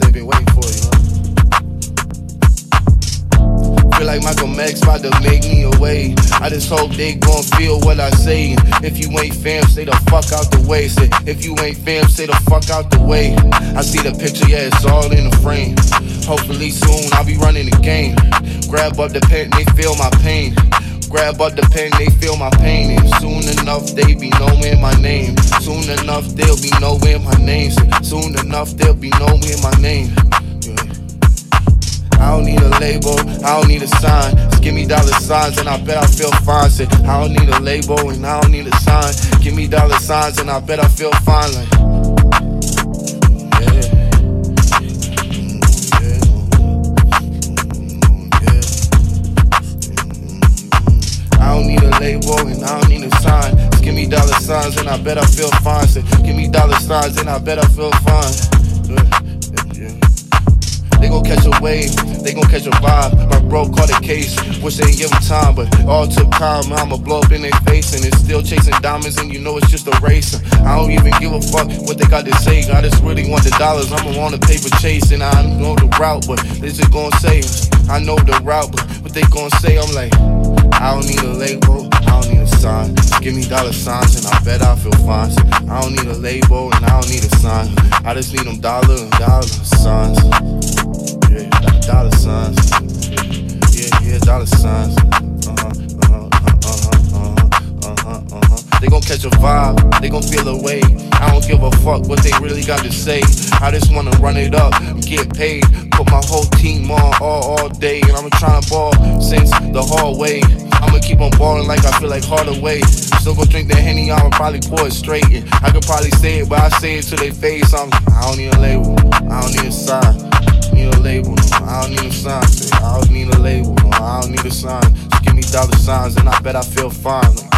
they've been waiting for you. Feel like Michael Max about to make me away. I just hope they gon' feel what I say. If you ain't fam, stay the fuck out the way. Say, if you ain't fam, stay the fuck out the way. I see the picture, yeah, it's all in the frame. Hopefully soon I'll be running the game. Grab up the pen, they feel my pain. Grab up the pen, they feel my pain. And soon enough, they be knowing my name. Soon enough, they'll be knowing my name. Soon enough, they'll be knowing my name. I don't need a label, I don't need a sign. Just give me dollar signs and I bet I feel fine. I don't need a label and I don't need a sign. Give me dollar signs and I bet I feel fine. Like, I don't need a label and I don't need a sign. Just give me dollar signs and I bet I feel fine. Say, give me dollar signs and I bet I feel fine. They gon' catch a wave, they gon' catch a vibe. My bro caught a case, wish they didn't give him time, but all took time. I'ma blow up in their face, and it's still chasing diamonds, and you know it's just a race. I don't even give a fuck what they got to say. I just really want the dollars, I'ma want the paper chase, and I know the route, but they just gon' say, I know the route, but what they gon' say, I'm like, I don't need a label, I don't need a sign. Give me dollar signs, and I bet I feel fine. I don't need a label, and I don't need a sign. I just need them dollar and dollar signs. Yeah, dollar signs. Yeah, yeah, dollar signs. Uh-huh, uh-huh, uh-huh, uh-huh, uh-huh, uh-huh. They gon' catch a vibe, they gon' feel a way. I don't give a fuck what they really got to say. I just wanna run it up, get paid. My whole team on all, all day, and I'm trying to ball since the hallway. I'ma keep on balling like I feel like Hardaway. Still gon' drink the Henny, I'ma probably pour it straight. And I could probably say it, but I say it to their face. I'm, I don't need a label, I don't need a sign need a label. I don't need a sign. I don't need a label. I don't need a sign. Just give me dollar signs and I bet I feel fine.